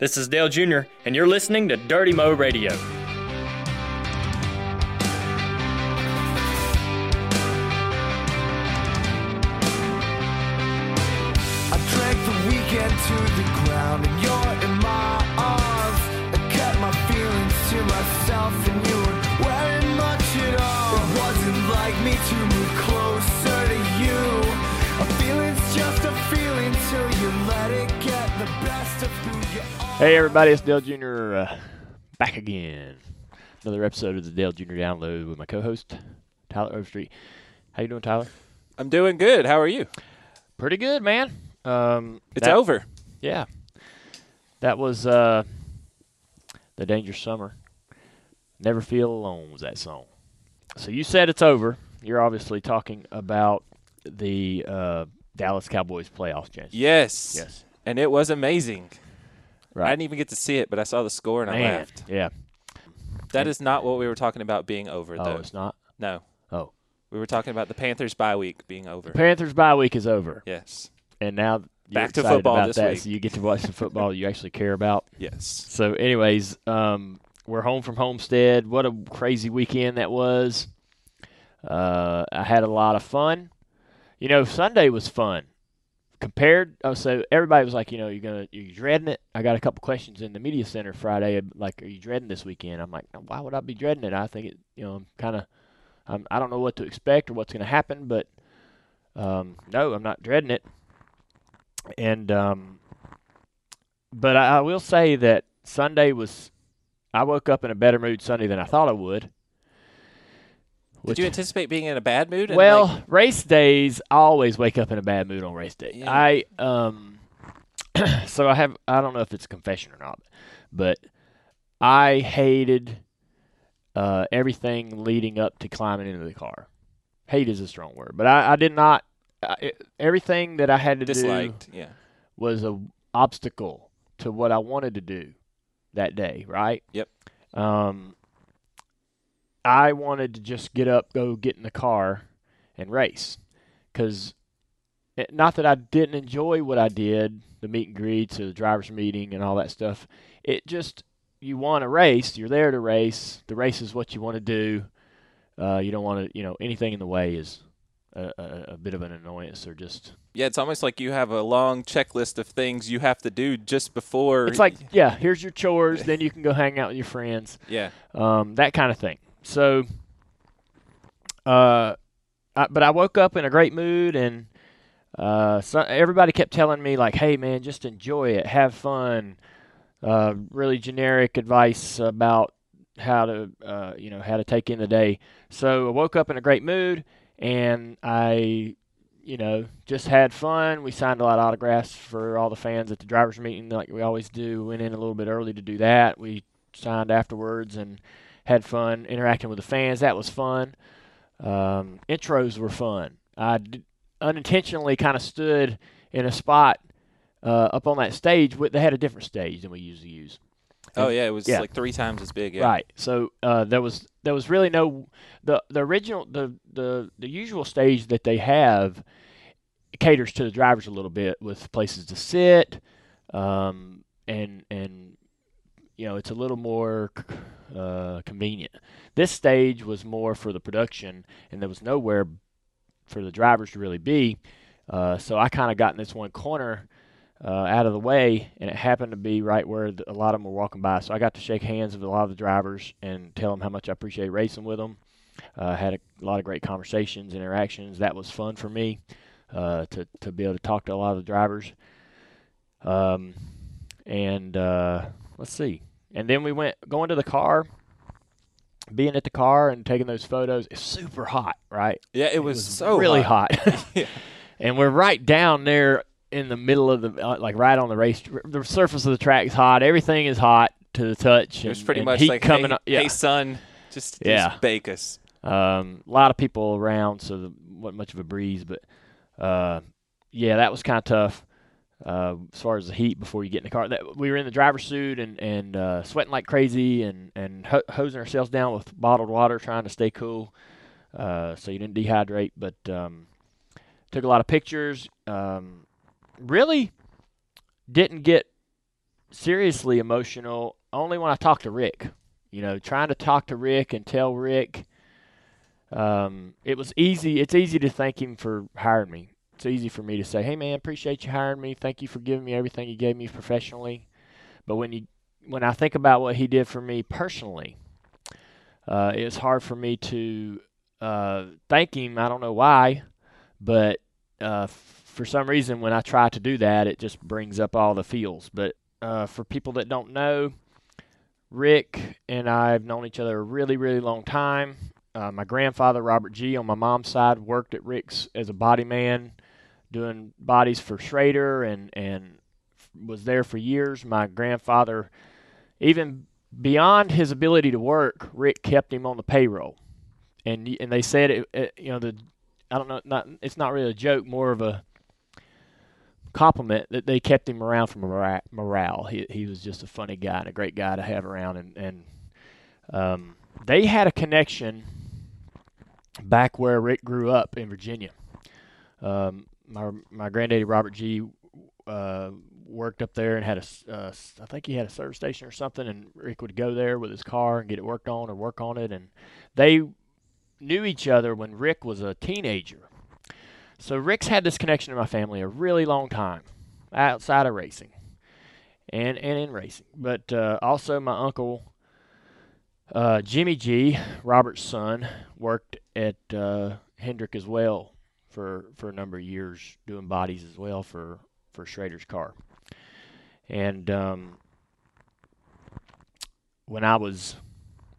This is Dale Jr., and you're listening to Dirty Mo Radio. I drank the weekend to the ground Hey everybody, it's Dale Jr. Uh, back again. Another episode of the Dale Jr. Download with my co-host Tyler Overstreet. How you doing, Tyler? I'm doing good. How are you? Pretty good, man. Um, It's that- over. Yeah, that was uh, the Dangerous Summer. Never Feel Alone was that song. So you said it's over. You're obviously talking about the uh, Dallas Cowboys playoff chance. Yes. Yes. And it was amazing. Right. I didn't even get to see it, but I saw the score and I Man, laughed. yeah. That is not what we were talking about being over, Oh, though. it's not. No. Oh, We were talking about the Panthers bye week being over. Panthers bye week is over. yes. and now you're Back to excited football about this that, week. so you get to watch some football you actually care about. Yes. So, anyways, um, we're home from Homestead. What a crazy weekend that was! Uh, I had a lot of fun. You know, Sunday was fun. Compared, oh, so everybody was like, you know, you're gonna, you're dreading it. I got a couple questions in the media center Friday, like, are you dreading this weekend? I'm like, why would I be dreading it? I think it, you know, I'm kind of, I'm, I don't know what to expect or what's gonna happen, but um, no, I'm not dreading it. And um, but I, I will say that Sunday was. I woke up in a better mood Sunday than I thought I would. Did you anticipate being in a bad mood? Well, like- race days, I always wake up in a bad mood on race day. Yeah. I um, so I have. I don't know if it's a confession or not, but I hated uh, everything leading up to climbing into the car. Hate is a strong word, but I, I did not. I, everything that I had to do. Yeah. was a obstacle to what I wanted to do that day, right? Yep. Um, I wanted to just get up, go get in the car, and race, because not that I didn't enjoy what I did, the meet and greets, or the drivers' meeting, and all that stuff. It just you want to race, you're there to race. The race is what you want to do. Uh, you don't want to, you know, anything in the way is a, a, a bit of an annoyance or just Yeah, it's almost like you have a long checklist of things you have to do just before. It's like, yeah, here's your chores. then you can go hang out with your friends, yeah. um, that kind of thing. So, uh, I, but I woke up in a great mood, and uh, so everybody kept telling me like, "Hey, man, just enjoy it, have fun." Uh, really generic advice about how to, uh, you know, how to take in the day. So I woke up in a great mood, and I you know, just had fun. We signed a lot of autographs for all the fans at the drivers' meeting, like we always do. Went in a little bit early to do that. We signed afterwards and had fun interacting with the fans. That was fun. Um, intros were fun. I d- unintentionally kind of stood in a spot uh, up on that stage. With, they had a different stage than we usually use. Oh yeah, it was Yeah. like three times as big. Yeah. Right. So uh, there was there was really no the the original the the the usual stage that they have caters to the drivers a little bit with places to sit, um, and and you know it's a little more uh, convenient. This stage was more for the production, and there was nowhere for the drivers to really be. Uh, so I kind of got in this one corner uh, out of the way, and it happened to be right where the, a lot of them were walking by. So I got to shake hands with a lot of the drivers and tell them how much I appreciate racing with them. Uh, had a lot of great conversations, interactions. That was fun for me uh, to to be able to talk to a lot of the drivers. Um, and uh, let's see, and then we went going to the car. Being at the car and taking those photos, it's super hot, right? Yeah, it was, so really hot. Yeah. and we're right down there in the middle of the uh, like right on the race. The surface of the track is hot. Everything is hot to the touch. It was pretty and much like, coming hey, up. Yeah, hey son, just, Yeah. just bake us. um, a lot of people around, so there wasn't much of a breeze. But uh, yeah, that was kind of tough. Uh, as far as the heat before you get in the car, that we were in the driver's suit and and uh, sweating like crazy and and ho- hosing ourselves down with bottled water, trying to stay cool, uh, so you didn't dehydrate. But um, took a lot of pictures. Um, really didn't get seriously emotional only when I talked to Rick. You know, trying to talk to Rick and tell Rick. Um, it was easy. It's easy to thank him for hiring me. It's easy for me to say, "Hey, man, appreciate you hiring me. Thank you for giving me everything you gave me professionally." But when you when I think about what he did for me personally, uh, it's hard for me to uh, thank him. I don't know why, but uh, for some reason, when I try to do that, it just brings up all the feels. But uh, for people that don't know, Rick and I have known each other a really, really long time. Uh, my grandfather, Robert Gee., on my mom's side, worked at Rick's as a body man, doing bodies for Schrader, and and was there for years. My grandfather, even beyond his ability to work, Rick kept him on the payroll, and and they said it, it you know the I don't know not it's not really a joke, more of a compliment that they kept him around for mora- morale. He he was just a funny guy and a great guy to have around, and and um, they had a connection back where Rick grew up in Virginia. Um, my my granddaddy Robert Gee. Uh, worked up there and had a uh, I think he had a service station or something, and Rick would go there with his car and get it worked on or work on it, and they knew each other when Rick was a teenager. So Rick's had this connection to my family a really long time, outside of racing, and and in racing. But uh, also my uncle uh, Jimmy Gee, Robert's son, worked at uh, Hendrick as well for for a number of years, doing bodies as well for for Schrader's car. And um, when I was,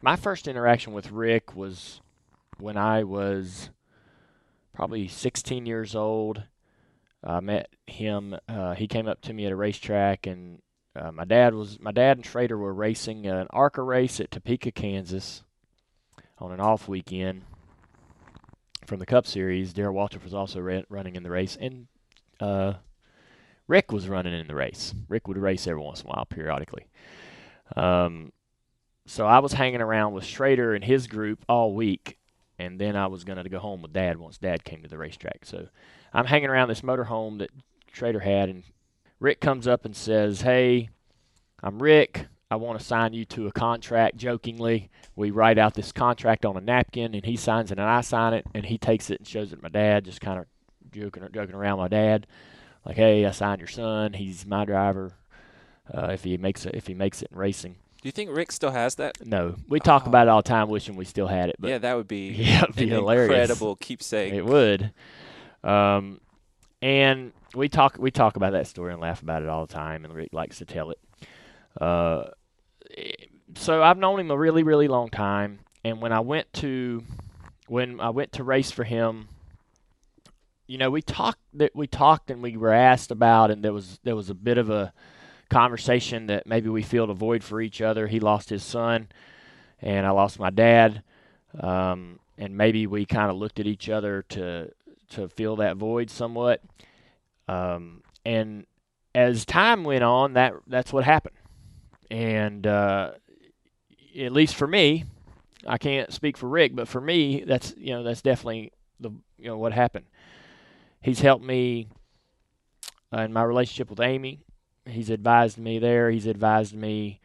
my first interaction with Rick was when I was probably 16 years old. I met him. Uh, he came up to me at a racetrack, and uh, my dad was my dad and Schrader were racing an ARCA race at Topeka, Kansas, on an off weekend from the Cup Series. Darrell Waltrip was also ra- running in the race, and uh, Rick was running in the race. Rick would race every once in a while, periodically. Um, so I was hanging around with Schrader and his group all week, and then I was going to go home with Dad once Dad came to the racetrack. So I'm hanging around this motorhome that Schrader had, and Rick comes up and says, "Hey, I'm Rick. I want to sign you to a contract." Jokingly, we write out this contract on a napkin, and he signs it, and I sign it, and he takes it and shows it to my dad, just kind of joking joking around my dad, like, "Hey, I signed your son. He's my driver. Uh, if he makes it, if he makes it in racing." Do you think Rick still has that? No, we talk Oh. about it all the time, wishing we still had it, but yeah, that would be yeah, be an hilarious. incredible keepsake. It would. Um, and we talk we talk about that story and laugh about it all the time, and Rick likes to tell it. Uh, so I've known him a really really long time, and when I went to when I went to race for him, you know, we talked that we talked and we were asked about, and there was there was a bit of a conversation that maybe we filled a void for each other. He lost his son, and I lost my dad. Um, and maybe we kind of looked at each other to to fill that void somewhat. Um, and as time went on, that that's what happened. And uh, at least for me, I can't speak for Rick, but for me, that's you know that's definitely the you know what happened. He's helped me uh, in my relationship with Amy. He's advised me there. He's advised me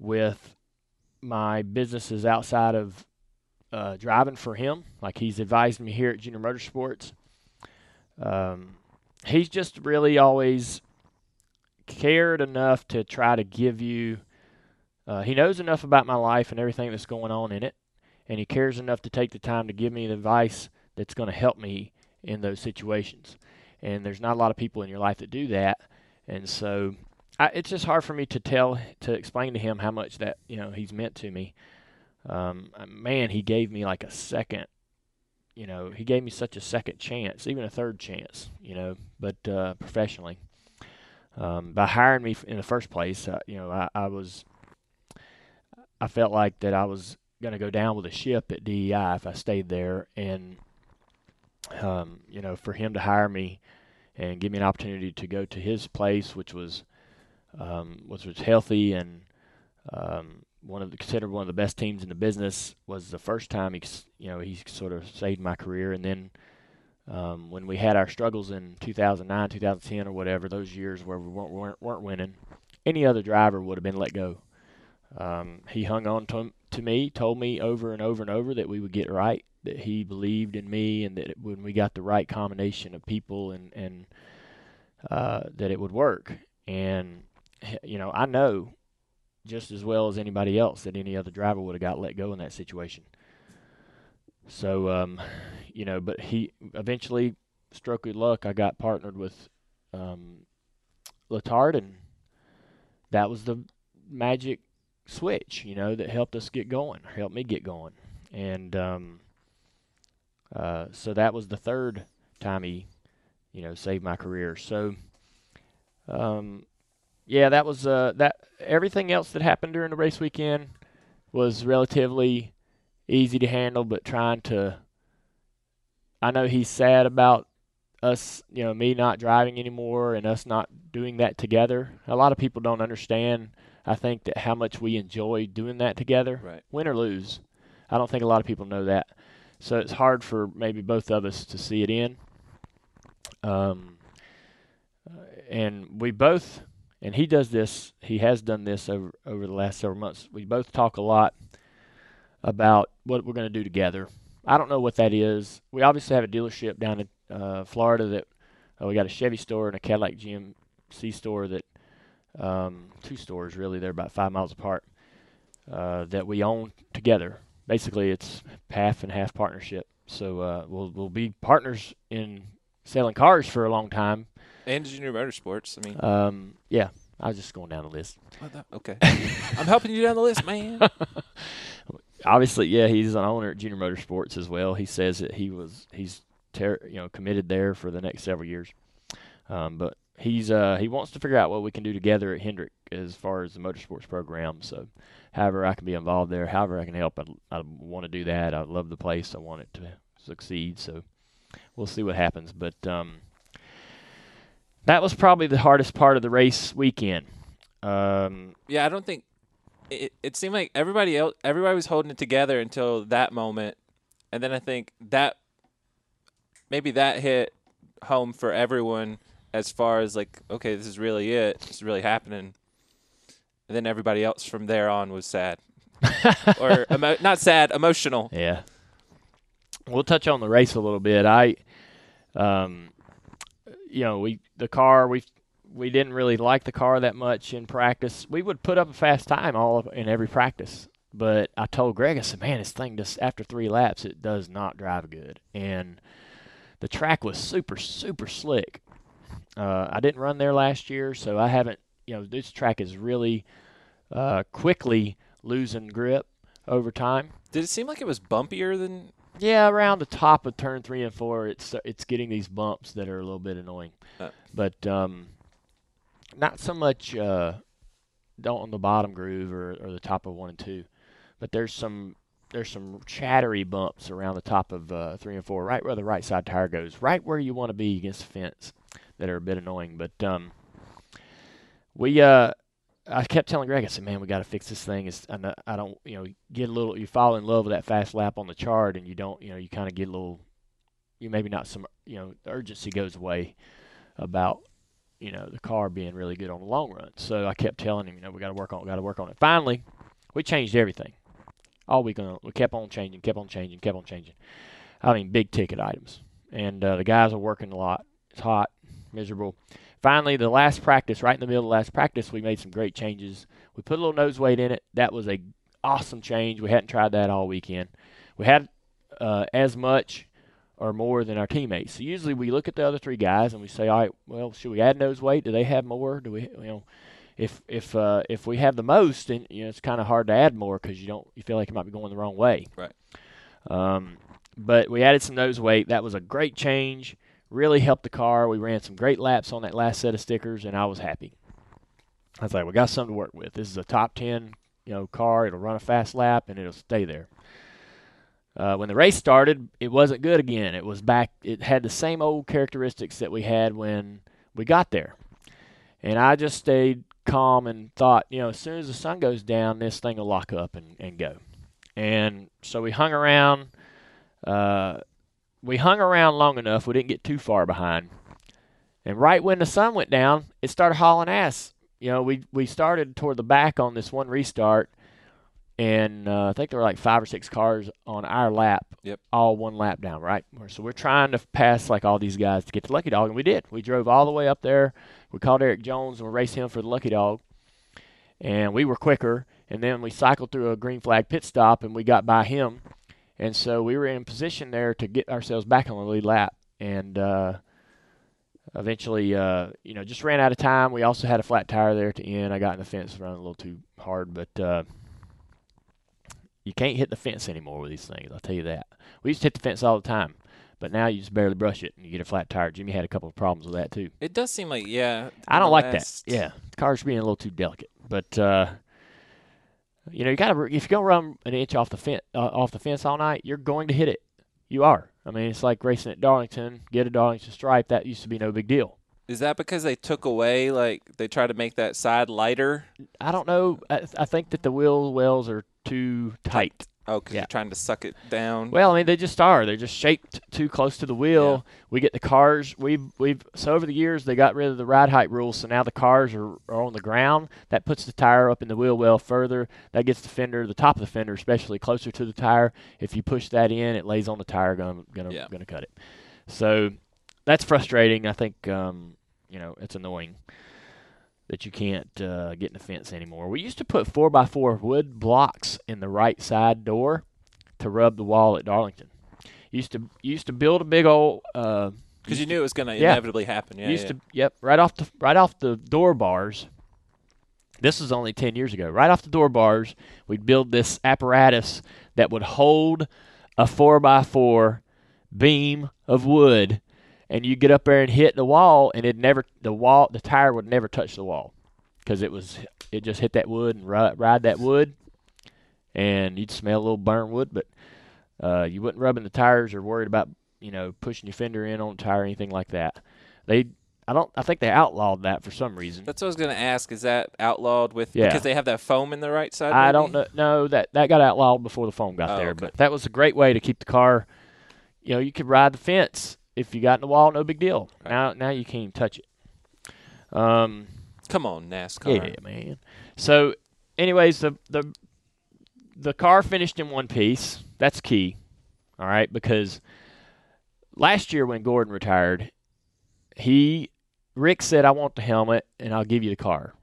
with my businesses outside of uh, driving for him. Like he's advised me here at Junior Motorsports. Um, he's just really always cared enough to try to give you. Uh, he knows enough about my life and everything that's going on in it, and he cares enough to take the time to give me the advice that's going to help me in those situations. And there's not a lot of people in your life that do that, and so I, it's just hard for me to tell to explain to him how much that you know he's meant to me um, man, he gave me like a second. You know, he gave me such a second chance, even a third chance. You know, but uh, professionally, um, by hiring me in the first place, uh, you know, I, I was, I felt like that I was going to go down with a ship at DEI if I stayed there, and um, you know, for him to hire me and give me an opportunity to go to his place, which was, um, which was healthy and um, one of the considered one of the best teams in the business was the first time he you know he sort of saved my career. And then um, when we had our struggles in 2009 2010 or whatever those years where we weren't weren't, weren't winning any other driver would have been let go. Um, he hung on to, to me, told me over and over and over that we would get right, that he believed in me, and that when we got the right combination of people and and uh, that it would work. And you know, I know just as well as anybody else that any other driver would have got let go in that situation. So, um, you know, but he eventually, stroke of luck, I got partnered with um, and that was the magic switch, you know, that helped us get going, helped me get going. And um, uh, so that was the third time he, you know, saved my career. So, um, yeah, that was uh, that. Everything else that happened during the race weekend was relatively easy to handle, but trying to. I know he's sad about us, you know, me not driving anymore and us not doing that together. A lot of people don't understand. I think that how much we enjoy doing that together, Right. win or lose. I don't think a lot of people know that. So it's hard for maybe both of us to see it in. Um, and we both, and he does this. He has done this over over the last several months. We both talk a lot about what we're going to do together. I don't know what that is. We obviously have a dealership down in uh, Florida that uh, we got a Chevy store and a Cadillac GMC store that um, two stores really. They're about five miles apart uh, that we own together. Basically, it's half and half partnership. So uh, we'll we'll be partners in selling cars for a long time. And Junior Motorsports. I mean, Um, yeah, I was just going down the list. okay. I'm helping you down the list, man. Obviously, yeah, he's an owner at Junior Motorsports as well. He says that he was he's ter- you know committed there for the next several years. Um, but he's uh, he wants to figure out what we can do together at Hendrick as far as the motorsports program. So, however I can be involved there, however I can help, I, I want to do that. I love the place. I want it to succeed. So, we'll see what happens. But um, that was probably the hardest part of the race weekend. Um, yeah, I don't think it. It seemed like everybody else, everybody was holding it together until that moment, and then I think that maybe that hit home for everyone as far as like, okay, this is really it. This is really happening. And then everybody else from there on was sad, or emo- not sad, emotional. Yeah. We'll touch on the race a little bit. I, um, you know, we the car we we didn't really like the car that much in practice. We would put up a fast time all of, in every practice, but I told Greg, I said, man, this thing just after three laps, it does not drive good, and the track was super super slick. Uh, I didn't run there last year, so I haven't. You know, this track is really uh, quickly losing grip over time. Did it seem like it was bumpier than? Yeah, around the top of turn three and four, it's it's getting these bumps that are a little bit annoying, Uh. but um, not so much uh, on the bottom groove or, or the top of one and two, but there's some there's some chattery bumps around the top of uh, three and four, right where the right side tire goes, right where you want to be against the fence, that are a bit annoying. But um, we uh, I kept telling Greg, I said, "Man, we got to fix this thing." It's, I, I don't, you know, get a little. You fall in love with that fast lap on the chart, and you don't, you know, you kind of get a little. You maybe not some, you know, urgency goes away about, you know, the car being really good on the long run. So I kept telling him, you know, we got to work on, got to work on it. Finally, we changed everything. All week on, we kept on changing, kept on changing, kept on changing. I mean, big ticket items, and uh, the guys are working a lot. It's hot, miserable finally the last practice right in the middle of the last practice we made some great changes we put a little nose weight in it that was a awesome change we hadn't tried that all weekend we had uh, as much or more than our teammates so usually we look at the other three guys and we say all right well should we add nose weight do they have more do we you know if if uh, if we have the most then you know it's kind of hard to add more because you don't you feel like you might be going the wrong way Right. um, but we added some nose weight that was a great change really helped the car. We ran some great laps on that last set of stickers, and I was happy. I was like, we got something to work with. This is a top ten, you know, car. It'll run a fast lap, and it'll stay there. Uh, when the race started, it wasn't good again. It was back. It had the same old characteristics that we had when we got there, and I just stayed calm and thought, you know, as soon as the sun goes down, this thing will lock up and, and go. And so we hung around. Uh, we hung around long enough. We didn't get too far behind. And right when the sun went down, it started hauling ass you know, we we started toward the back on this one restart, and uh, I think there were like five or six cars on our lap. Yep. All one lap down, right? So we're trying to pass like all these guys to get to Lucky Dog, and we did. We drove all the way up there. We called Erik Jones and we raced him for the Lucky Dog, and we were quicker. And then we cycled through a green flag pit stop, and we got by him. And so we were in position there to get ourselves back on the lead lap, and. Uh, eventually, uh, you know, just ran out of time. We also had a flat tire there at the end. I got in the fence, running a little too hard, but uh, you can't hit the fence anymore with these things. I'll tell you that. We used to hit the fence all the time, but now you just barely brush it and you get a flat tire. Jimmy had a couple of problems with that too. It does seem like yeah. I don't like that. Yeah, the car's being a little too delicate, but. Uh, you know, you got to if you're gonna run an inch off the fence uh, off the fence all night, you're going to hit it. You are. I mean, it's like racing at Darlington. Get a Darlington stripe. That used to be no big deal. Is that because they took away like they tried to make that side lighter? I don't know. I, I think that the wheel wells are too tight. Oh, because Yeah. you're trying to suck it down. Well, I mean, they just are. They're just shaped too close to the wheel. We get the cars. We've we've so over the years they got rid of the ride height rules, so now the cars are, are on the ground. That puts the tire up in the wheel well further. That gets the fender, the top of the fender, especially closer to the tire. If you push that in, it lays on the tire, gonna gonna Yeah. gonna cut it. So that's frustrating. I think um, you know it's annoying that you can't uh, get in the fence anymore. We used to put four by four wood blocks in the right side door to rub the wall at Darlington. Used to used to build a big old uh, because you knew it was going to Yeah. inevitably happen. Yeah, used yeah. to yep right off the right off the door bars. This was only ten years ago. Right off the door bars, we'd build this apparatus that would hold a four by four beam of wood, and you get up there and hit the wall, and it never the wall the tire would never touch the wall because it was it just hit that wood and ride, ride that wood, and you'd smell a little burnt wood, but uh, you wouldn't rubbing the tires or worried about you know pushing your fender in on the tire or anything like that. They I don't I think they outlawed that for some reason. That's what I was going to ask. Is that outlawed with Yeah. because they have that foam in the right side? I don't know. No, that that got outlawed before the foam got Oh, there. okay. But that was a great way to keep the car. You know, you could ride the fence if you got in the wall, no big deal. Right. Now, now you can't even touch it. Um, Come on, NASCAR. yeah, man. So, anyways, the the the car finished in one piece. That's key. All right, because last year when Gordon retired, he Rick said, "I want the helmet, and I'll give you the car."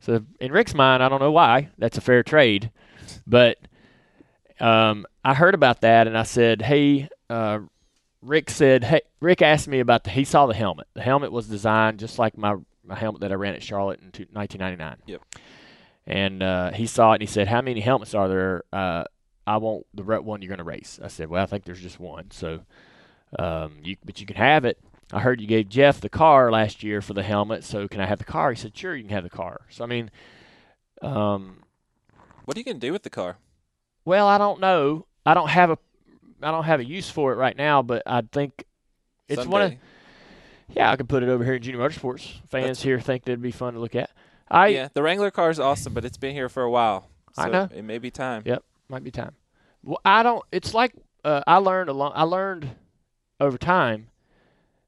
So in Rick's mind, I don't know why. That's a fair trade, but um, I heard about that, and I said, "Hey." Uh, Rick said, "Hey, Rick asked me about the. He saw the helmet. The helmet was designed just like my my helmet that I ran at Charlotte in two, 1999. Yep. And uh, he saw it and he said, "How many helmets are there? Uh, I want the one you're going to race." I said, "Well, I think there's just one. So, um, you but you can have it." I heard you gave Jeff the car last year for the helmet, so can I have the car? He said, "Sure, you can have the car." So I mean, um, What are you going to do with the car? well, I don't know. I don't have a I don't have a use for it right now, but I think it's one of yeah, I could put it over here in Junior Motorsports. Fans That's- here think it'd be fun to look at. I yeah, the Wrangler car is awesome, but it's been here for a while. I so know. It may be time. Yep, might be time. Well, I don't. It's like uh, I learned along. I learned over time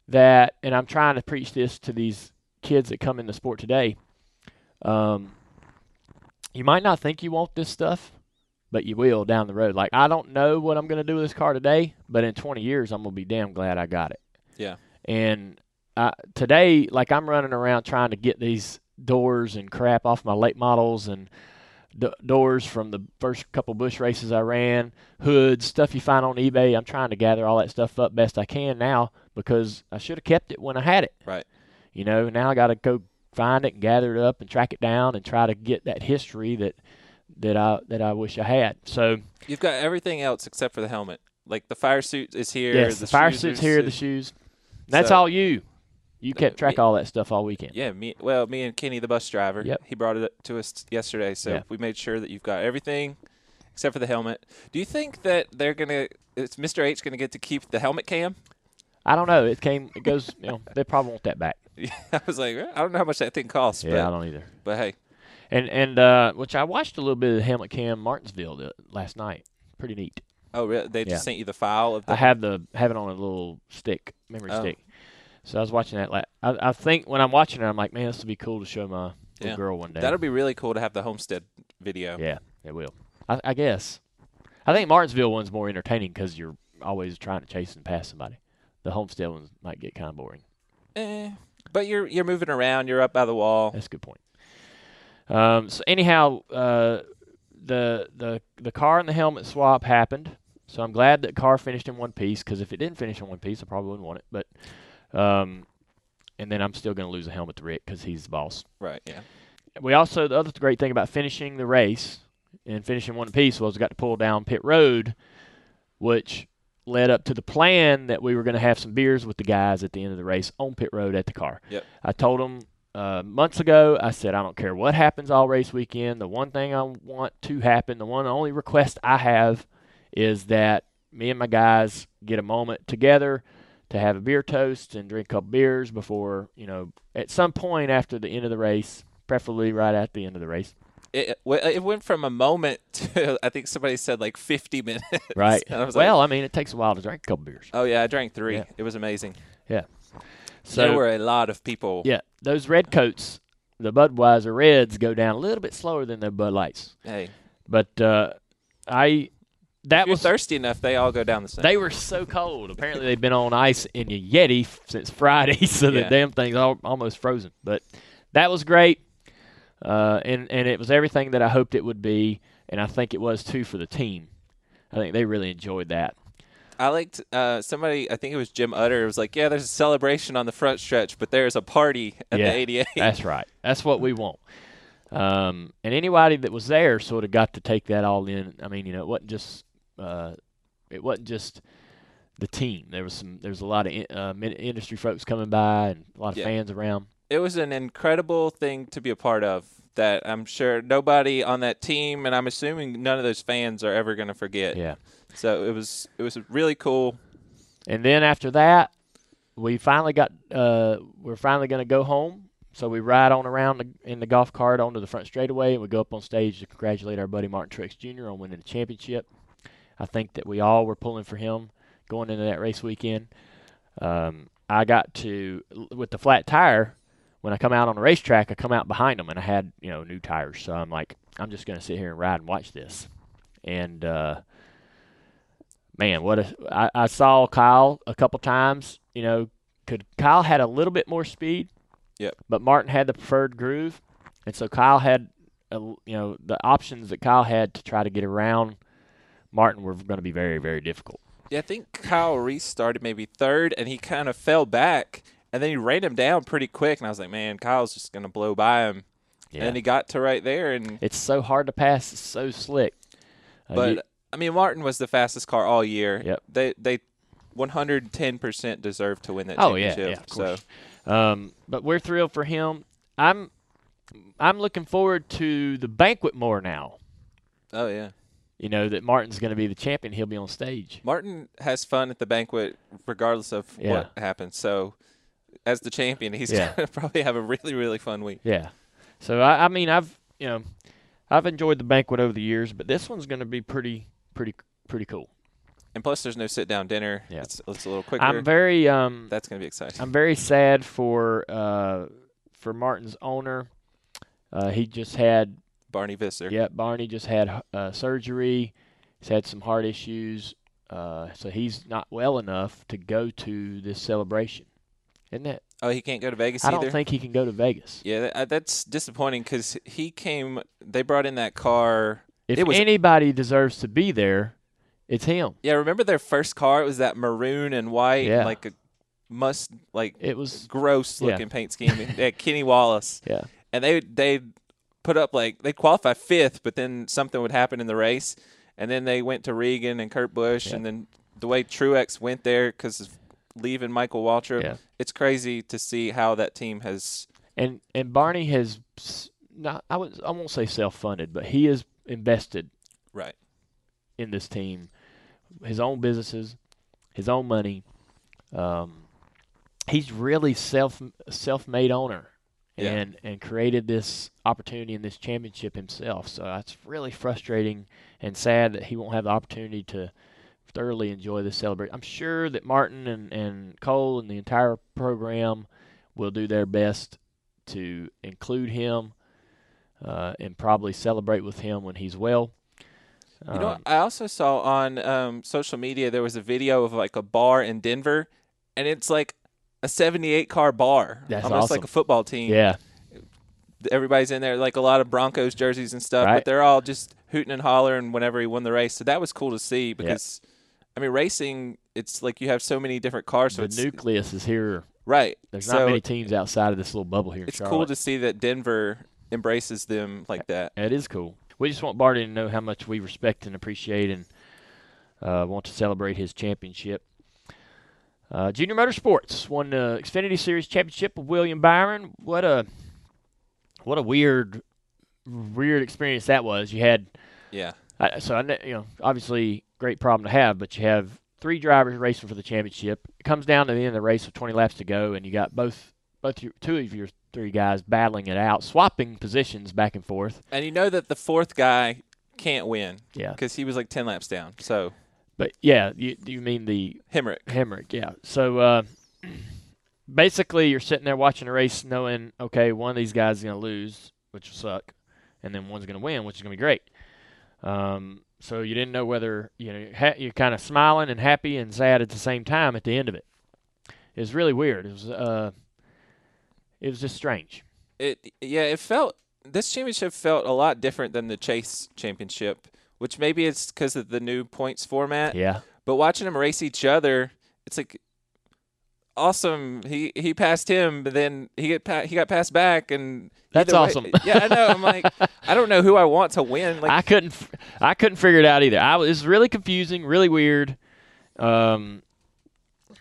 that, and I'm trying to preach this to these kids that come in the sport today. Um, you might not think you want this stuff, but you will down the road. Like I don't know what I'm going to do with this car today, but in 20 years, I'm going to be damn glad I got it. Yeah. And today, like I'm running around trying to get these doors and crap off my late models and d- doors from the first couple bush races I ran, hoods, stuff you find on eBay. I'm trying to gather all that stuff up best I can now because I should have kept it when I had it. Right. You know, now I got to go find it and gather it up and track it down and try to get that history that that I that I wish I had. So You've got everything else except for the helmet. Like the fire suit is here. yes, the the fire suit's here, sit- the shoes. That's So- all you. You kept Uh, track of all that stuff all weekend. Yeah, me. Well, me and Kenny, the bus driver. Yep. He brought it up to us yesterday, so Yeah. we made sure that you've got everything except for the helmet. Do you think that they're gonna? Is Mr. H gonna get to keep the helmet cam? I don't know. It came. It goes. You know, they probably want that back. Yeah, I was like, I don't know how much that thing costs, Yeah, I don't either. but hey, And and uh, which I watched a little bit of helmet cam Martinsville the, last night. Pretty neat. oh really? They just Yeah. sent you the file of the. I have the have it on a little stick, memory Oh. stick. So I was watching that. La- I, I think when I'm watching it, I'm like, man, this would be cool to show my little Yeah. girl one day. That'll be really cool to have the Homestead video. yeah, it will. I, I guess. I think Martinsville one's more entertaining because you're always trying to chase and pass somebody. The Homestead ones might get kind of boring. Eh, but you're you're moving around. You're up by the wall. That's a good point. Um, so anyhow, uh, the the the car and the helmet swap happened. So I'm glad that car finished in one piece because if it didn't finish in one piece, I probably wouldn't want it. But um, and then I'm still going to lose a helmet to Rick because he's the boss. Right. Yeah. We also the other great thing about finishing the race and finishing one piece was we got to pull down pit road, which led up to the plan that we were going to have some beers with the guys at the end of the race on pit road at the car. Yep. I told them uh, months ago. I said I don't care what happens all race weekend. The one thing I want to happen, the one only request I have, is that me and my guys get a moment together to have a beer toast and drink a couple beers before you know at some point after the end of the race, preferably right at the end of the race. It, it went from a moment to I think somebody said like 50 minutes. Right. I was like, well, I mean, it takes a while to drink a couple beers. oh yeah, I drank three. Yeah. It was amazing. So there were a lot of people. yeah, those red coats, the Budweiser Reds, go down a little bit slower than the Bud Lights. Hey, But uh, I that if you're was thirsty enough, they all go down the same. they were so cold. Apparently, they've been on ice in the Yeti since Friday, so the damn thing's all, almost frozen. But that was great, uh, and and it was everything that I hoped it would be, and I think it was too for the team. I think they really enjoyed that. I liked uh, somebody. I think it was Jim Utter. It was like, yeah, there's a celebration on the front stretch, but there's a party at Yeah. the 88. That's right. That's what we want. Um, and anybody that was there sort of got to take that all in. I mean, you know, it wasn't just uh, it wasn't just the team. There was some. There was a lot of in- uh, industry folks coming by and a lot of Yeah. fans around. It was an incredible thing to be a part of. That I'm sure nobody on that team, and I'm assuming none of those fans are ever going to forget. Yeah. So it was it was really cool. And then after that, we finally got. Uh, we're finally going to go home. So we ride on around the, in the golf cart onto the front straightaway, and we go up on stage to congratulate our buddy Martin Truex Jr. on winning the championship. I think that we all were pulling for him going into that race weekend. Um, I got to with the flat tire. When I come out on the racetrack, I come out behind them, and I had you know new tires. So I'm like, I'm just going to sit here and ride and watch this. And uh, man, what a I, I saw Kyle a couple times. You know, could Kyle had a little bit more speed. Yep. But Martin had the preferred groove, and so Kyle had, a, you know, the options that Kyle had to try to get around Martin were going to be very, very difficult. Yeah, I think Kyle Reese started maybe third, and he kind of fell back, and then he ran him down pretty quick. And I was like, man, Kyle's just going to blow by him. Yeah. And he got to right there, and it's so hard to pass. It's so slick. Uh, but you- I mean, Martin was the fastest car all year. Yep. They they 110% deserve to win that Oh yeah, championship. yeah, of course. Um, but we're thrilled for him. I'm, I'm looking forward to the banquet more now. Oh yeah. You know that Martin's going to be the champion. He'll be on stage. Martin has fun at the banquet regardless of Yeah. what happens. So, as the champion, he's Yeah. to probably have a really, really fun week. Yeah. So I, I mean, I've you know, I've enjoyed the banquet over the years, but this one's going to be pretty, pretty, pretty cool. And plus, there's no sit down dinner. Yeah. It's, it's a little quicker. I'm very, um, That's going to be exciting. I'm very sad for uh, for Martin's owner. Uh, he just had, Barney Visser. yeah, Barney just had uh, surgery. He's had some heart issues, uh, so he's not well enough to go to this celebration. Isn't that? Oh, he can't go to Vegas either. I either? don't think he can go to Vegas. Yeah, that, that's disappointing because he came. They brought in that car. If It was- anybody deserves to be there, it's him. Yeah, remember their first car? It was that maroon and white, Yeah. like a must, like It was, gross Yeah. looking paint scheme. yeah, Kenny Wallace, yeah. and they they put up like they qualify fifth, but then something would happen in the race, and then they went to Regan and Kurt Busch, Yeah. and then the way Truex went there because of leaving Michael Waltrip. Yeah. It's crazy to see how that team has. and and Barney has not I would I won't say self funded, but he has invested Right. in this team, his own businesses, his own money. Um, he's really self self made owner, Yeah. and and created this opportunity in this championship himself. So that's really frustrating and sad that he won't have the opportunity to thoroughly enjoy this celebration. I'm sure that Martin and, and Cole and the entire program will do their best to include him uh, and probably celebrate with him when he's well. You know, Um, I also saw on um, social media there was a video of like a bar in Denver, and it's like a 78 car bar, That's almost like a football team. yeah, everybody's in there, like a lot of Broncos jerseys and stuff, Right. but they're all just hooting and hollering whenever he won the race. So that was cool to see because, I mean, racing, it's like you have so many different cars. So the nucleus is here. right. There's so not many teams outside of this little bubble here. it's Charlotte. cool to see that Denver embraces them like that. It is cool. We just want Barney to know how much we respect and appreciate and uh, want to celebrate his championship. Uh, Junior Motorsports won the Xfinity Series championship with William Byron. What a what a weird weird experience that was. You had Yeah. I, so I you know obviously great problem to have, but you have three drivers racing for the championship. It comes down to the end of the race with 20 laps to go, and you got both both your, two of your three guys battling it out, swapping positions back and forth. And you know that the fourth guy can't win Yeah. because he was like 10 laps down. So, But yeah, you you mean the Hemric. Hemric? Yeah. So uh, basically, you're sitting there watching a race, knowing okay, one of these guys is going to lose, which will suck, and then one's going to win, which is going to be great. Um, so you didn't know whether you know ha- you're kind of smiling and happy and sad at the same time at the end of it. It was really weird. It was uh, it was just strange. It yeah, it felt this championship felt a lot different than the Chase championship, which maybe it's because of the new points format. Yeah. But watching them race each other, it's like awesome. He he passed him, but then he get pa- he got passed back, and That's way- awesome. yeah, I know. I'm like, I don't know who I want to win. Like, I couldn't f- I couldn't figure it out either. I was it was really confusing, really weird. Um,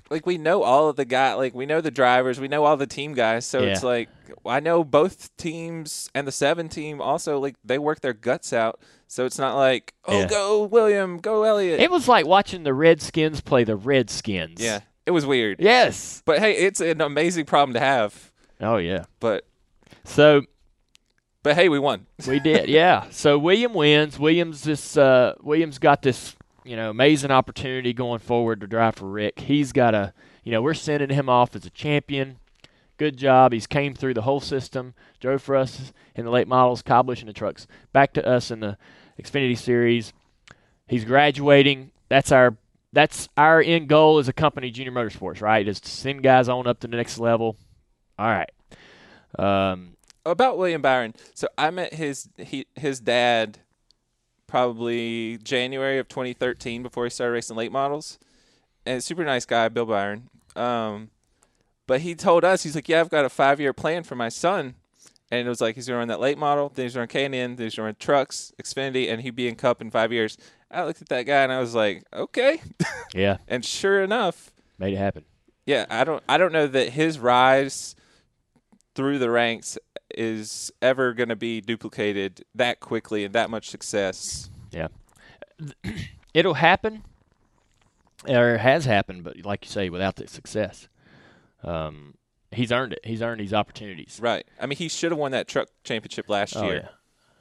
like we know all of the guy like we know the drivers we know all the team guys so it's like i know both teams and the seven team also like they work their guts out so it's not like oh Yeah. go william go elliott it was like watching the Redskins play the Redskins. yeah it was weird Yes. but hey it's an amazing problem to have Oh yeah. but So but hey we won we did, yeah. So William wins. Williams this uh, Williams got this you know amazing opportunity going forward to drive for Rick. He's got a you know we're sending him off as a champion. Good job. He's came through the whole system. Drove for us in the late models, Busch in the trucks. Back to us in the Xfinity Series. He's graduating. That's our that's our end goal as a company, Junior Motorsports, right? Is to send guys on up to the next level. All right. Um, about william byron so i met his he, his dad probably january of 2013 before he started racing late models and super nice guy bill byron um, but he told us he's like yeah i've got a five year plan for my son and it was like he's gonna run that late model then he's gonna run k&n then he's gonna run trucks xfinity and he'd be in cup in five years i looked at that guy and i was like okay yeah, and sure enough made it happen. yeah, I don't I don't know that his rise through the ranks is ever going to be duplicated that quickly and that much success. Yeah. It'll happen or has happened but like you say without the success um, he's earned it he's earned these opportunities Right. I mean, he should have won that truck championship last oh year. yeah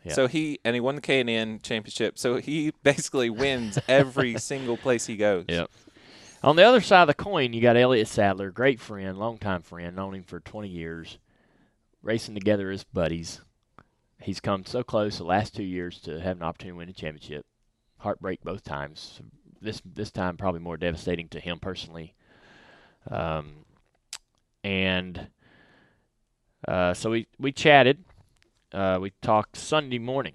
Yeah. So he and he won the K&N championship. So he basically wins every single place he goes. Yep. on the other side of the coin you got elliott sadler great friend longtime friend known him for 20 years racing together as buddies he's come so close the last two years to have an opportunity to win a championship heartbreak both times this this time probably more devastating to him personally um, and uh, so we we chatted. Uh, we talked Sunday morning.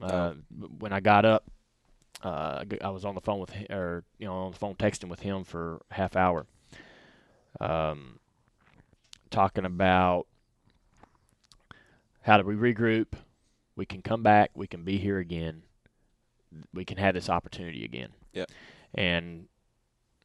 Uh, When I got up, uh, I was on the phone with or you know on the phone texting with him for half hour. Um, talking about how do we regroup? We can come back. We can be here again. We can have this opportunity again. Yep. And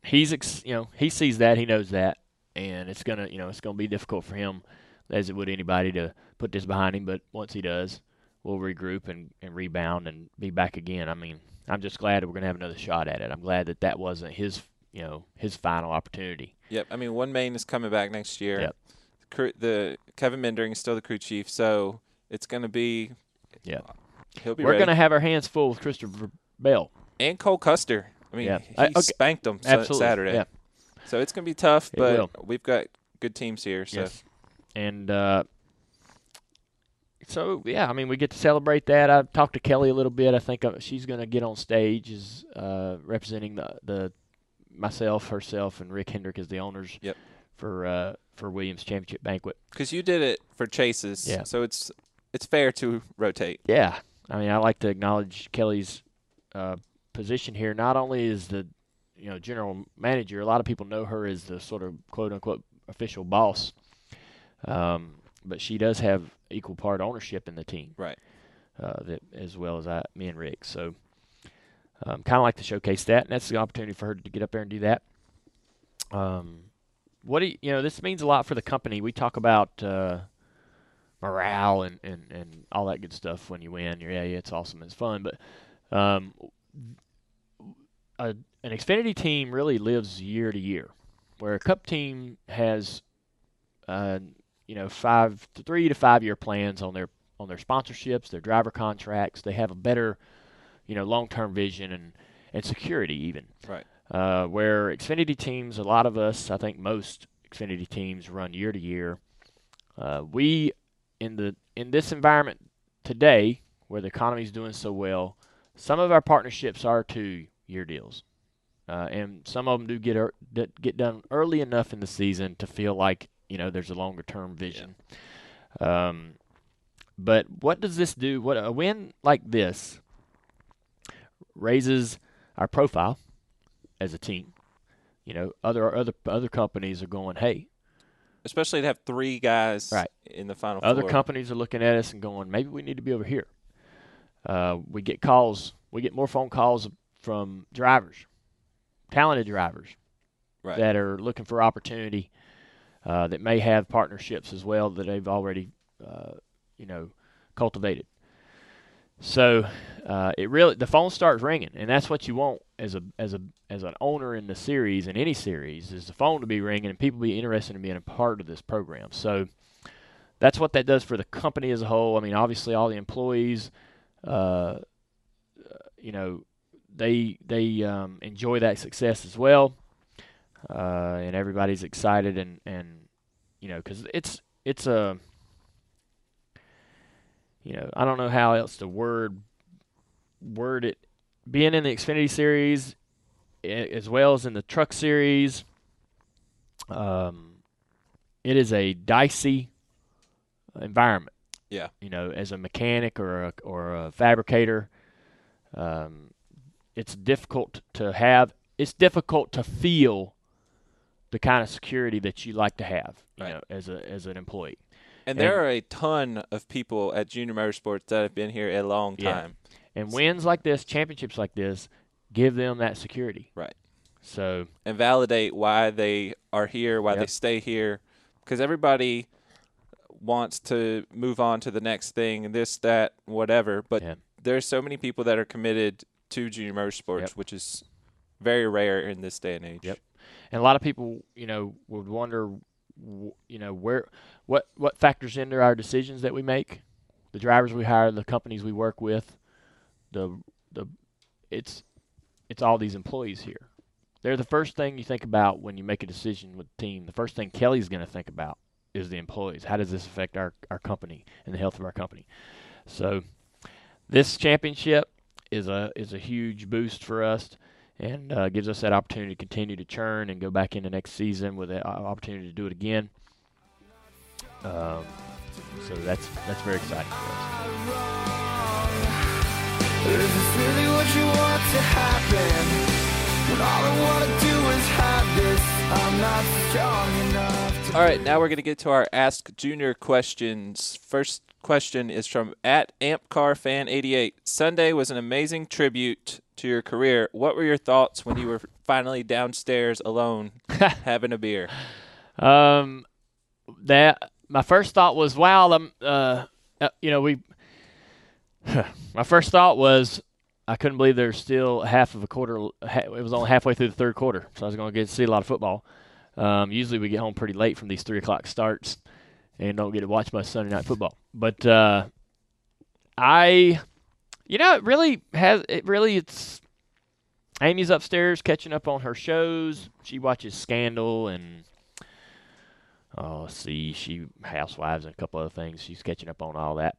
he's ex- you know he sees that he knows that and it's gonna you know it's gonna be difficult for him as it would anybody to put this behind him but once he does we'll regroup and, and rebound and be back again i mean i'm just glad that we're gonna have another shot at it i'm glad that that wasn't his you know his final opportunity Yep. I mean, one main is coming back next year. Yep. The, crew, the Kevin Meendering is still the crew chief, so it's going to be. Yep. He'll be we're ready. gonna have our hands full with christopher bell and Cole Custer. I mean, Yeah. he I- okay. spanked them Absolutely. Saturday. Yeah. So it's going to be tough, It but will. we've got good teams here. So Yes. And uh, so yeah, I mean, we get to celebrate that. I talked to Kelly a little bit. I think uh, she's going to get on stage as uh, representing the the myself, herself, and Rick Hendrick as the owners. Yep. For uh, for Williams Championship Banquet. because you did it for chases, Yeah. so it's it's fair to rotate. Yeah, I mean, I like to acknowledge Kelly's uh, position here. Not only is the you know general manager, a lot of people know her as the sort of quote unquote official boss, um, but she does have equal part ownership in the team, Right. uh, that as well as I, me and Rick. So, um, kind of like to showcase that, and that's the opportunity for her to get up there and do that. Um, what do you, you know? This means a lot for the company. We talk about. Uh, morale and, and, and all that good stuff when you win. Yeah, yeah, it's awesome. It's fun. But um, a, an Xfinity team really lives year to year, where a Cup team has, uh, you know, five to three to five year plans on their on their sponsorships, their driver contracts. They have a better, you know, long term vision and and security even. Right. Uh, where Xfinity teams, a lot of us, I think most Xfinity teams run year to year. Uh, we in the in this environment today, where the economy is doing so well, some of our partnerships are two year deals, uh, and some of them do get er, get done early enough in the season to feel like you know there's a longer term vision. Um, but what does this do? What a win like this raises our profile as a team. You know, other other other companies are going, hey, Especially to have three guys Right. in the final other four. companies are looking at us and going, maybe we need to be over here. Uh, we get calls, we get more phone calls from drivers, talented drivers Right. that are looking for opportunity, uh, that may have partnerships as well that they've already, uh, you know, cultivated. So uh, it really the phone starts ringing, and that's what you want as a as a as an owner in the series in any series is the phone to be ringing and people be interested in being a part of this program. So that's what that does for the company as a whole. I mean, obviously, all the employees, uh, you know, they they um, enjoy that success as well, uh, and everybody's excited and and you know because it's it's a you know I don't know how else to word word it. Being in the Xfinity series, as well as in the Truck series, um, it is a dicey environment. Yeah. You know, as a mechanic or a, or a fabricator, um, it's difficult to have. It's difficult to feel the kind of security that you like to have, you Right. know, as a as an employee. And there are a ton of people at Junior Motorsports that have been here a long time. Yeah. And wins like this, championships like this, give them that security. Right. So and validate why they are here, why they stay here, because everybody wants to move on to the next thing, this, that, whatever. But Yeah. there's so many people that are committed to junior motorsports, Yep. which is very rare in this day and age. Yep. and a lot of people, you know, would wonder, you know, where what what factors into our decisions that we make, the drivers we hire, the companies we work with, the the it's it's all these employees here. They're the first thing you think about when you make a decision with the team. The first thing Kelly's going to think about is the employees. How does this affect our our company and the health of our company? So, this championship is a is a huge boost for us and uh, gives us that opportunity to continue to churn and go back into next season with an opportunity to do it again. Um, so that's that's very exciting for us. All I wanna do is have this, I'm not strong enough to All right, now we're going to get to our Ask Junior questions. First question is from at AmpCarFan88. Sunday was an amazing tribute to your career. What were your thoughts when you were finally downstairs alone having a beer? Um, that my first thought was, wow, um, uh, uh, you know, we. my first thought was, I couldn't believe there's still half of a quarter. It was only halfway through the third quarter, so I was going to get to see a lot of football. Um, usually we get home pretty late from these three o'clock starts, and don't get to watch much Sunday night football. But uh, I, you know, it really has. It really it's. Amy's upstairs catching up on her shows. She watches Scandal and oh, see, she Housewives and a couple other things. She's catching up on all that.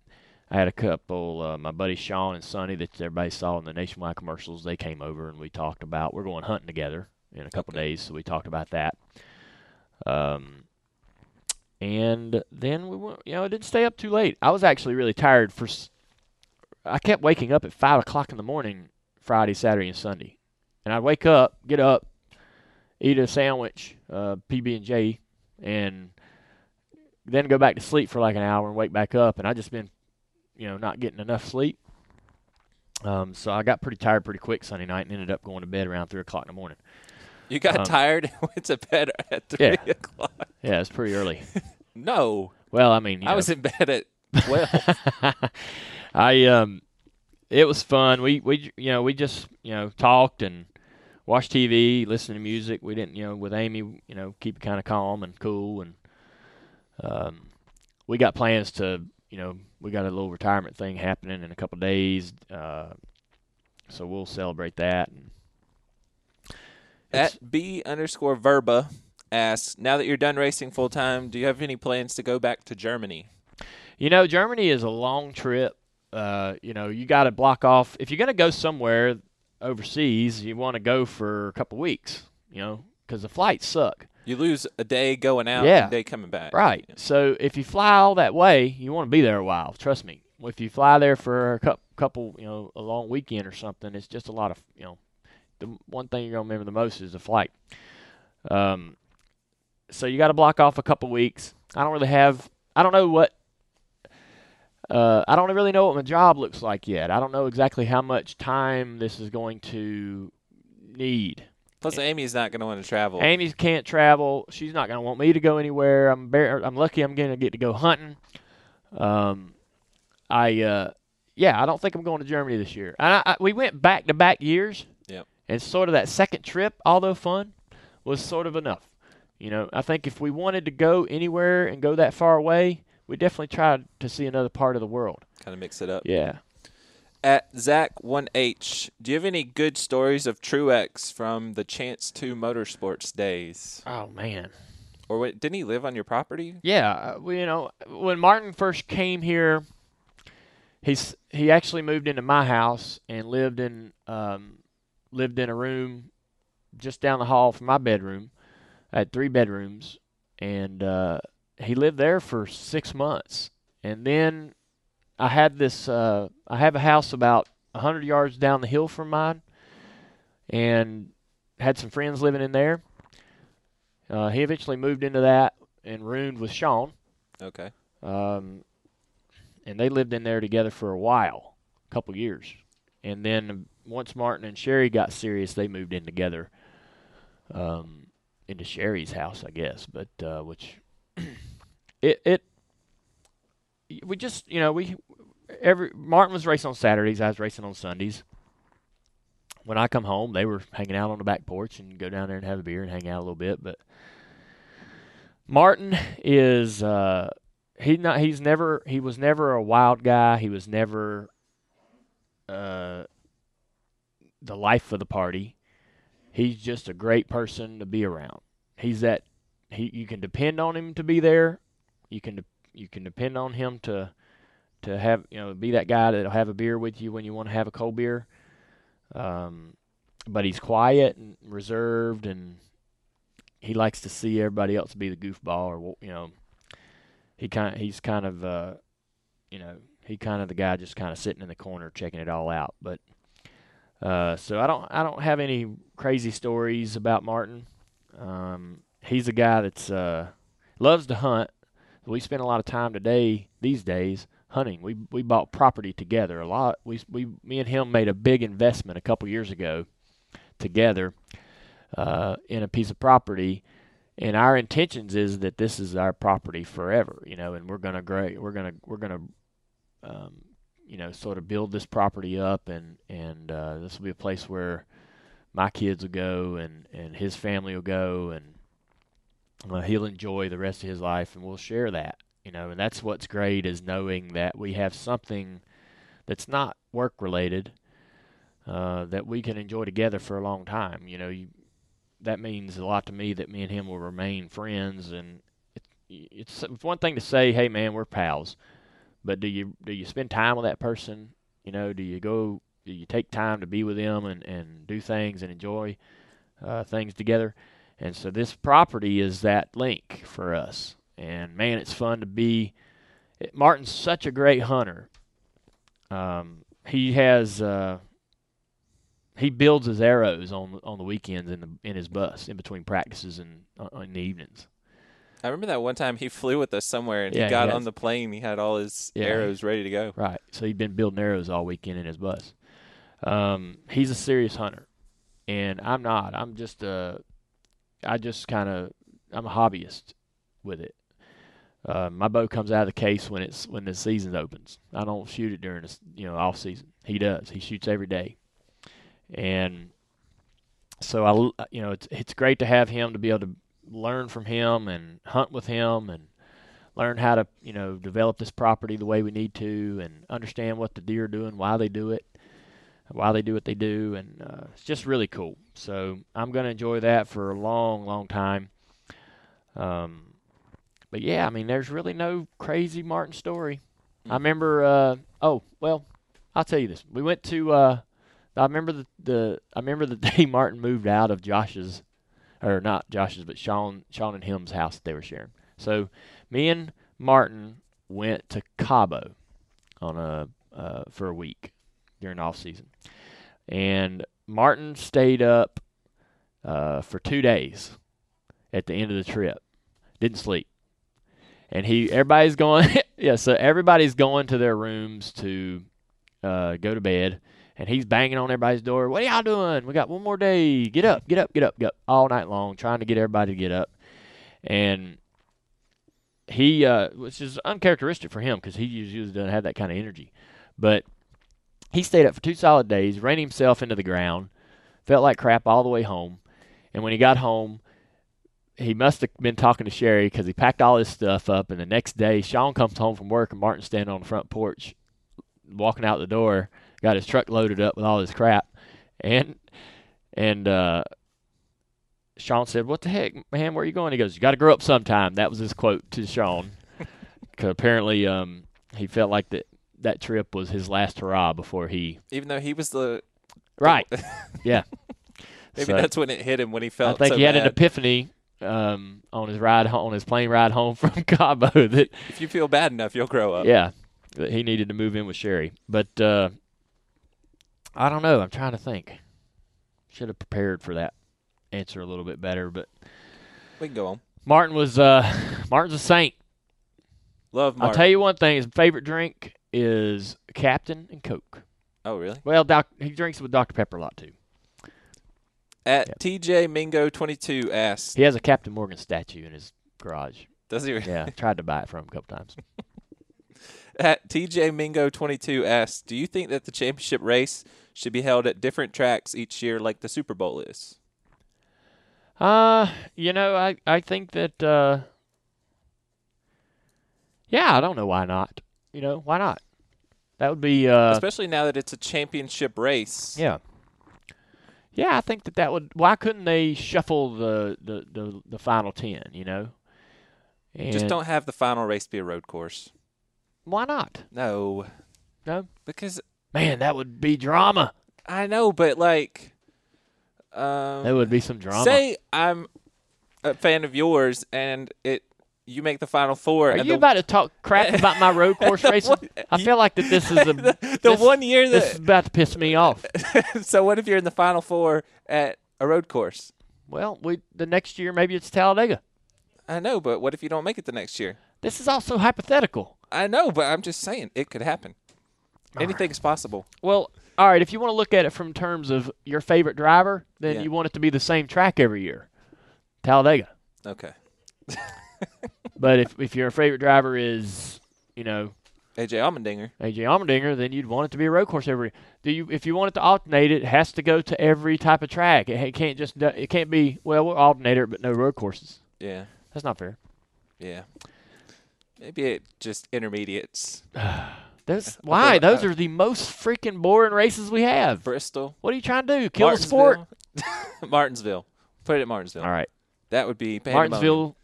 I had a couple, uh, my buddy Sean and Sonny that everybody saw in the nationwide commercials. They came over and we talked about we're going hunting together in a couple Okay. days, so we talked about that. Um, and then we went, you know, it didn't stay up too late. I was actually really tired for. I kept waking up at five o'clock in the morning, Friday, Saturday, and Sunday, and I'd wake up, get up, eat a sandwich, uh, PB and J, and then go back to sleep for like an hour and wake back up, and I just been, you know, not getting enough sleep. Um, so I got pretty tired pretty quick Sunday night and ended up going to bed around three o'clock in the morning. You got Um, tired and went to bed at three Yeah. o'clock. Yeah, it's pretty early. No, Well, I mean, you I know, was in bed at twelve. I um, it was fun. We we you know we just you know talked and watched TV, listened to music. We didn't you know with Amy you know keep it kind of calm and cool and um, we got plans to you know we got a little retirement thing happening in a couple days. Uh, so we'll celebrate that. At B underscore Verba asks, now that you're done racing full time, do you have any plans to go back to Germany? You know, Germany is a long trip. Uh, you know, you got to block off if you're going to go somewhere overseas. You want to go for a couple weeks. You know, because the flights suck. You lose a day going out, Yeah. and a day coming back. Right. So if you fly all that way, you want to be there a while. Trust me. If you fly there for a couple, you know, a long weekend or something, it's just a lot of, you know, the one thing you're gonna remember the most is the flight. Um, so you got to block off a couple weeks. I don't really have. I don't know what. Uh, I don't really know what my job looks like yet. I don't know exactly how much time this is going to need. Plus, Amy's not going to want to travel. Amy can't travel. She's not going to want me to go anywhere. I'm bar- I'm lucky I'm going to get to go hunting. Um, I uh, yeah, I don't think I'm going to Germany this year. And I, I, we went back to back years. Yep. And sort of that second trip, although fun, was sort of enough. You know, I think if we wanted to go anywhere and go that far away, we definitely tried to see another part of the world. kind of mix it up. Yeah. At Zach1H, do you have any good stories of Truex from the Chance 2 Motorsports days? Oh man. Or wait, didn't he live on your property? Yeah, uh, well, you know, when Martin first came here, he's he actually moved into my house and lived in um, lived in a room just down the hall from my bedroom. I had three bedrooms, and uh, he lived there for six months. And then I had this. Uh, I have a house about a hundred yards down the hill from mine, and had some friends living in there. Uh, he eventually moved into that and roomed with Sean, Okay. um, and they lived in there together for a while, a couple years, and then once Martin and Sherry got serious, they moved in together, um, into Sherry's house, I guess. But uh, which it it we just you know we every Martin was racing on Saturdays, I was racing on Sundays. When I come home, they were hanging out on the back porch and go down there and have a beer and hang out a little bit. But Martin is uh, he not he's never he was never a wild guy. He was never uh, the life of the party. He's just a great person to be around. He's that he you can depend on him to be there. You can de- you can depend on him to to have you know be that guy that'll have a beer with you when you want to have a cold beer. Um, but he's quiet and reserved, and he likes to see everybody else be the goofball, or you know, he kind he's kind of uh, you know he kind of the guy just kind of sitting in the corner checking it all out. But uh, so I don't I don't have any crazy stories about Martin. Um, he's a guy that's uh, loves to hunt. We spend a lot of time today these days hunting. We we bought property together a lot. We we me and him made a big investment a couple years ago together uh, in a piece of property. And our intentions is that this is our property forever, you know, and we're gonna grow, we're gonna we're gonna um, you know sort of build this property up, and and uh, this will be a place where my kids will go, and and his family will go, and uh, he'll enjoy the rest of his life, and we'll share that, you know, and that's what's great is knowing that we have something that's not work related, uh, that we can enjoy together for a long time. You know, you, that means a lot to me that me and him will remain friends. And it, it's, one thing to say, "Hey, man, we're pals," but do you do you spend time with that person? You know, do you go? Do you take time to be with them and and do things and enjoy uh, things together? And so this property is that link for us. And man, it's fun to be. It, Martin's such a great hunter. Um, he has uh, he builds his arrows on on the weekends in the in his bus in between practices and uh, in the evenings. I remember that one time he flew with us somewhere and Yeah, he he got has. on the plane. He had all his Yeah, arrows ready to go. Right. So he'd been building arrows all weekend in his bus. Um, he's a serious hunter, and I'm not. I'm just a. I just kind of. I'm a hobbyist with it. Uh, my bow comes out of the case when it's when the season opens. I don't shoot it during the you know off season. He does. He shoots every day, and so I l- you know it's it's great to have him to be able to learn from him and hunt with him and learn how to you know develop this property the way we need to and understand what the deer are doing, why they do it, why they do what they do, and uh, it's just really cool. So I'm going to enjoy that for a long, long time. Um, but yeah, I mean, there's really no crazy Martin story. I remember. Uh, oh well, I'll tell you this. We went to. Uh, I remember the, the I remember the day Martin moved out of Josh's, or not Josh's, but Sean Sean and him's house that they were sharing. So me and Martin went to Cabo on a uh, for a week during off season, and Martin stayed up uh, for two days at the end of the trip. Didn't sleep, and he everybody's going yeah. So everybody's going to their rooms to uh, go to bed. And he's banging on everybody's door. What are y'all doing? We got one more day. Get up, get up, get up, get up. All night long, trying to get everybody to get up. And he, uh, which is uncharacteristic for him because he usually doesn't have that kind of energy. But he stayed up for two solid days, ran himself into the ground, felt like crap all the way home. And when he got home, he must have been talking to Sherry because he packed all his stuff up. And the next day, Sean comes home from work and Martin's standing on the front porch, walking out the door, got his truck loaded up with all his crap. And, and, uh, Sean said, "What the heck, man? Where are you going?" He goes, "You got to grow up sometime." That was his quote to Sean. Cause apparently, um, he felt like that that trip was his last hurrah before he. Even though he was the Right. yeah. maybe So, that's when it hit him when he I felt. think so he had an epiphany um, on his ride on his plane ride home from Cabo that If you feel bad enough, you'll grow up. yeah that he needed to move in with Sherry. But uh, I don't know. I'm trying to think. Should have prepared for that answer a little bit better, but We can go on. Martin was uh, Martin's a saint. Love Mark. I'll tell you one thing: his favorite drink is Captain and Coke. oh, really? Well, doc, he drinks it with Dr Pepper a lot too. At TJ Mingo 22 asks, He has a Captain Morgan statue in his garage. does he? Yeah, tried to buy it from him a couple times. At TJ Mingo 22 asks, do you think that the championship race should be held at different tracks each year, like the Super Bowl is? Uh, you know, I I think that uh, yeah, I don't know why not. You know, why not? That would be uh, Especially now that it's a championship race. yeah. Yeah, I think that that would. Why couldn't they shuffle the the the, the final ten? You know, and Just don't have the final race be a road course. Why not? No, No, because man, that would be drama. I know, but like, um, That would be some drama. say I'm a fan of yours, and it you make the final four. Are you the, about to talk crap about my road course racing? I feel like that this is a the, the this- one year that this is about to piss me off. so what if you're in the final four at a road course? Well, we the next year maybe it's Talladega. I know, but what if you don't make it the next year? This is also hypothetical. I know, but I'm just saying it could happen. Anything's possible. Well, all right, if you want to look at it from terms of your favorite driver, then Yeah. you want it to be the same track every year. Talladega. Okay. But if if your favorite driver is, you know, AJ Allmendinger. AJ Allmendinger, then you'd want it to be a road course every. Do you? If you want it to alternate, it has to go to every type of track. It, it can't just. It can't be well, we'll alternate it, but no road courses. Yeah. That's not fair. Yeah. Maybe it just intermediates. Those why? Those I- are the most freaking boring races we have. Bristol, What are you trying to do? Kill the sport? Martinsville. Martinsville. Put it at Martinsville. All right, That would be pandemonium.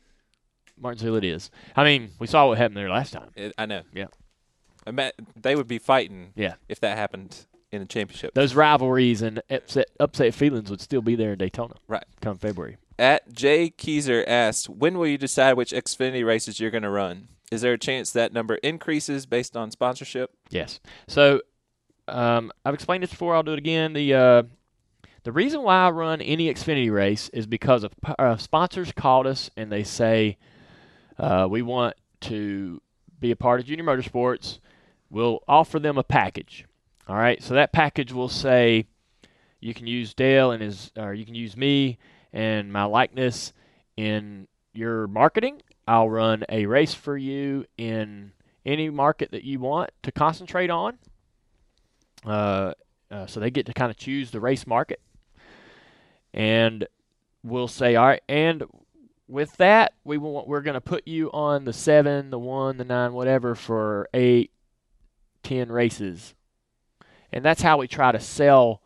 Martinsville, it is. I mean, we saw what happened there last time. It- I know. Yeah. I they would be fighting Yeah. if that happened in the championship. Those rivalries and upset upset feelings would still be there in Daytona. Right. Come February. At Jay Keyser asked, when will you decide which Xfinity races you're going to run? Is there a chance that number increases based on sponsorship? Yes. So um, I've explained this before. I'll do it again. The uh, the reason why I run any Xfinity race is because of uh, sponsors called us and they say uh, we want to be a part of Junior Motorsports. We'll offer them a package. All right. So that package will say you can use Dale and his, or you can use me and my likeness in your marketing. I'll run a race for you in any market that you want to concentrate on. Uh, uh, so they get to kind of choose the race market. And we'll say, all right, and with that, we want, we're going to put you on the seven, the one, the nine, whatever for eight, ten races. And that's how we try to sell.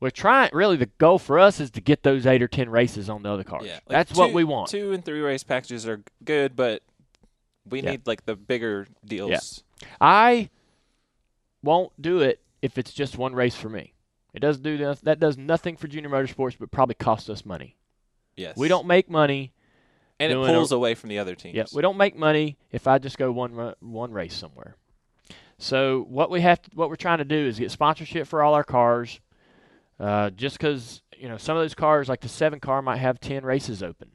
We're trying, really, the goal for us is to get those eight or ten races on the other cars. Like that's what we want. Two and three race packages are good, but we Yeah. need like the bigger deals. I won't do it if it's just one race for me. It doesn't do noth- that does nothing for junior motorsports, but probably costs us money. Yes. We don't make money. and it doing a- pulls away from the other teams. Yeah, we don't make money if I just go one one race somewhere. So what we have, to, what we're trying to do is get sponsorship for all our cars. Uh, just because you know some of those cars, like the seven car, might have ten races open.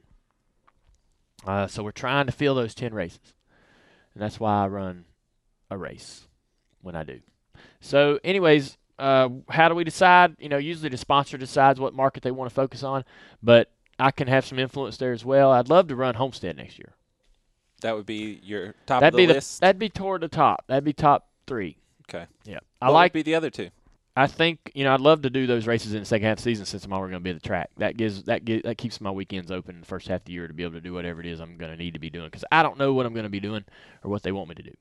Uh, so we're trying to fill those ten races, and that's why I run a race when I do. So, anyways, uh, how do we decide? You know, usually the sponsor decides what market they want to focus on, but I can have some influence there as well. I'd love to run Homestead next year. That would be your top That'd of the be list. the that'd be toward the top. That'd be top three. okay. Yeah, What I would like. be the other two. I think you know I'd love to do those races in the second half of the season since I'm already going to be at the track. That gives that gives, that keeps my weekends open in the first half of the year to be able to do whatever it is I'm going to need to be doing because I don't know what I'm going to be doing or what they want me to do.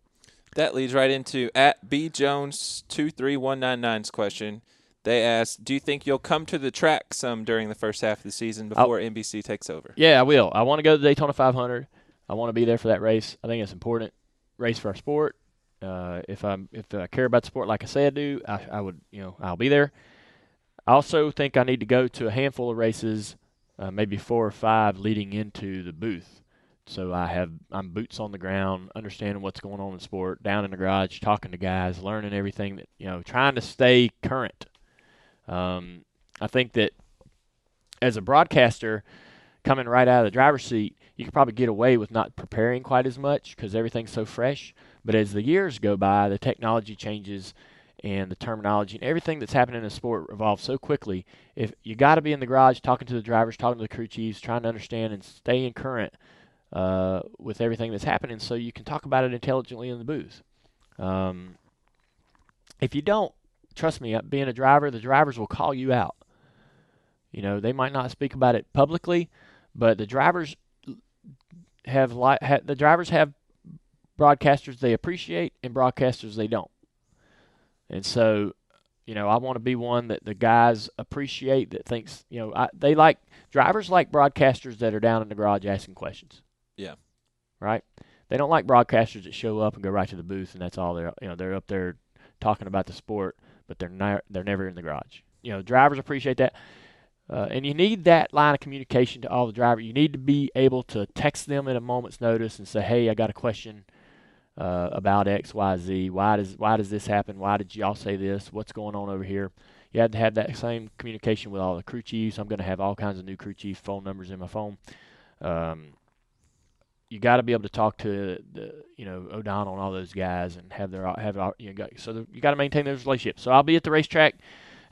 That leads right into at B Jones two three one nine nine's question. They asked, "Do you think you'll come to the track some during the first half of the season before NBC takes over?" Yeah, I will. I want to go to the Daytona 500. I want to be there for that race. I think it's important race for our sport. Uh, if I if I care about the sport like I say I do, I, I would you know I'll be there. I also think I need to go to a handful of races, uh, maybe four or five leading into the booth. So I have I'm boots on the ground, understanding what's going on in sport, down in the garage, talking to guys, learning everything that you know, trying to stay current. Um, I think that as a broadcaster, coming right out of the driver's seat, you could probably get away with not preparing quite as much because everything's so fresh. But as the years go by, the technology changes and the terminology and everything that's happening in the sport evolves so quickly. If you got to be in the garage talking to the drivers, talking to the crew chiefs, trying to understand and stay in current uh, with everything that's happening, so you can talk about it intelligently in the booth. Um, if you don't, trust me, uh, being a driver, the drivers will call you out. You know, they might not speak about it publicly, but the drivers have li- ha- the drivers have broadcasters they appreciate and broadcasters they don't. And so, you know, I want to be one that the guys appreciate that thinks, you know, I, they like drivers like broadcasters that are down in the garage asking questions. Yeah. Right? They don't like broadcasters that show up and go right to the booth and that's all they're, you know, they're up there talking about the sport, but they're not they're never in the garage. You know, drivers appreciate that. Uh, and you need that line of communication to all the drivers. You need to be able to text them at a moment's notice and say, "Hey, I got a question uh, about X, Y, Z. Why does why does this happen? Why did y'all say this? What's going on over here?" You have to have that same communication with all the crew chiefs. I'm going to have all kinds of new crew chief phone numbers in my phone. Um, you got to be able to talk to the you know O'Donnell and all those guys and have their have you know, got, so the, you got to maintain those relationships. So I'll be at the racetrack,